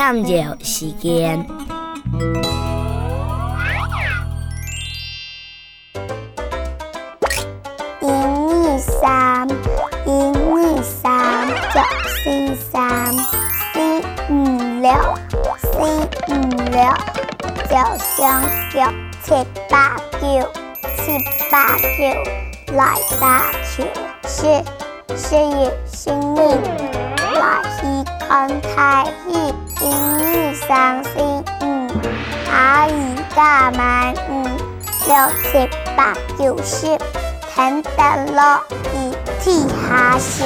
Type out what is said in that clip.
唱游时间。一二三，一二三，九四三，四五六，四五六，九三九，七八九，七八九，来打球，是是月新年，来去看太戏，一二三四五，阿姨大满五，六七八九十。看到了，一起哈西。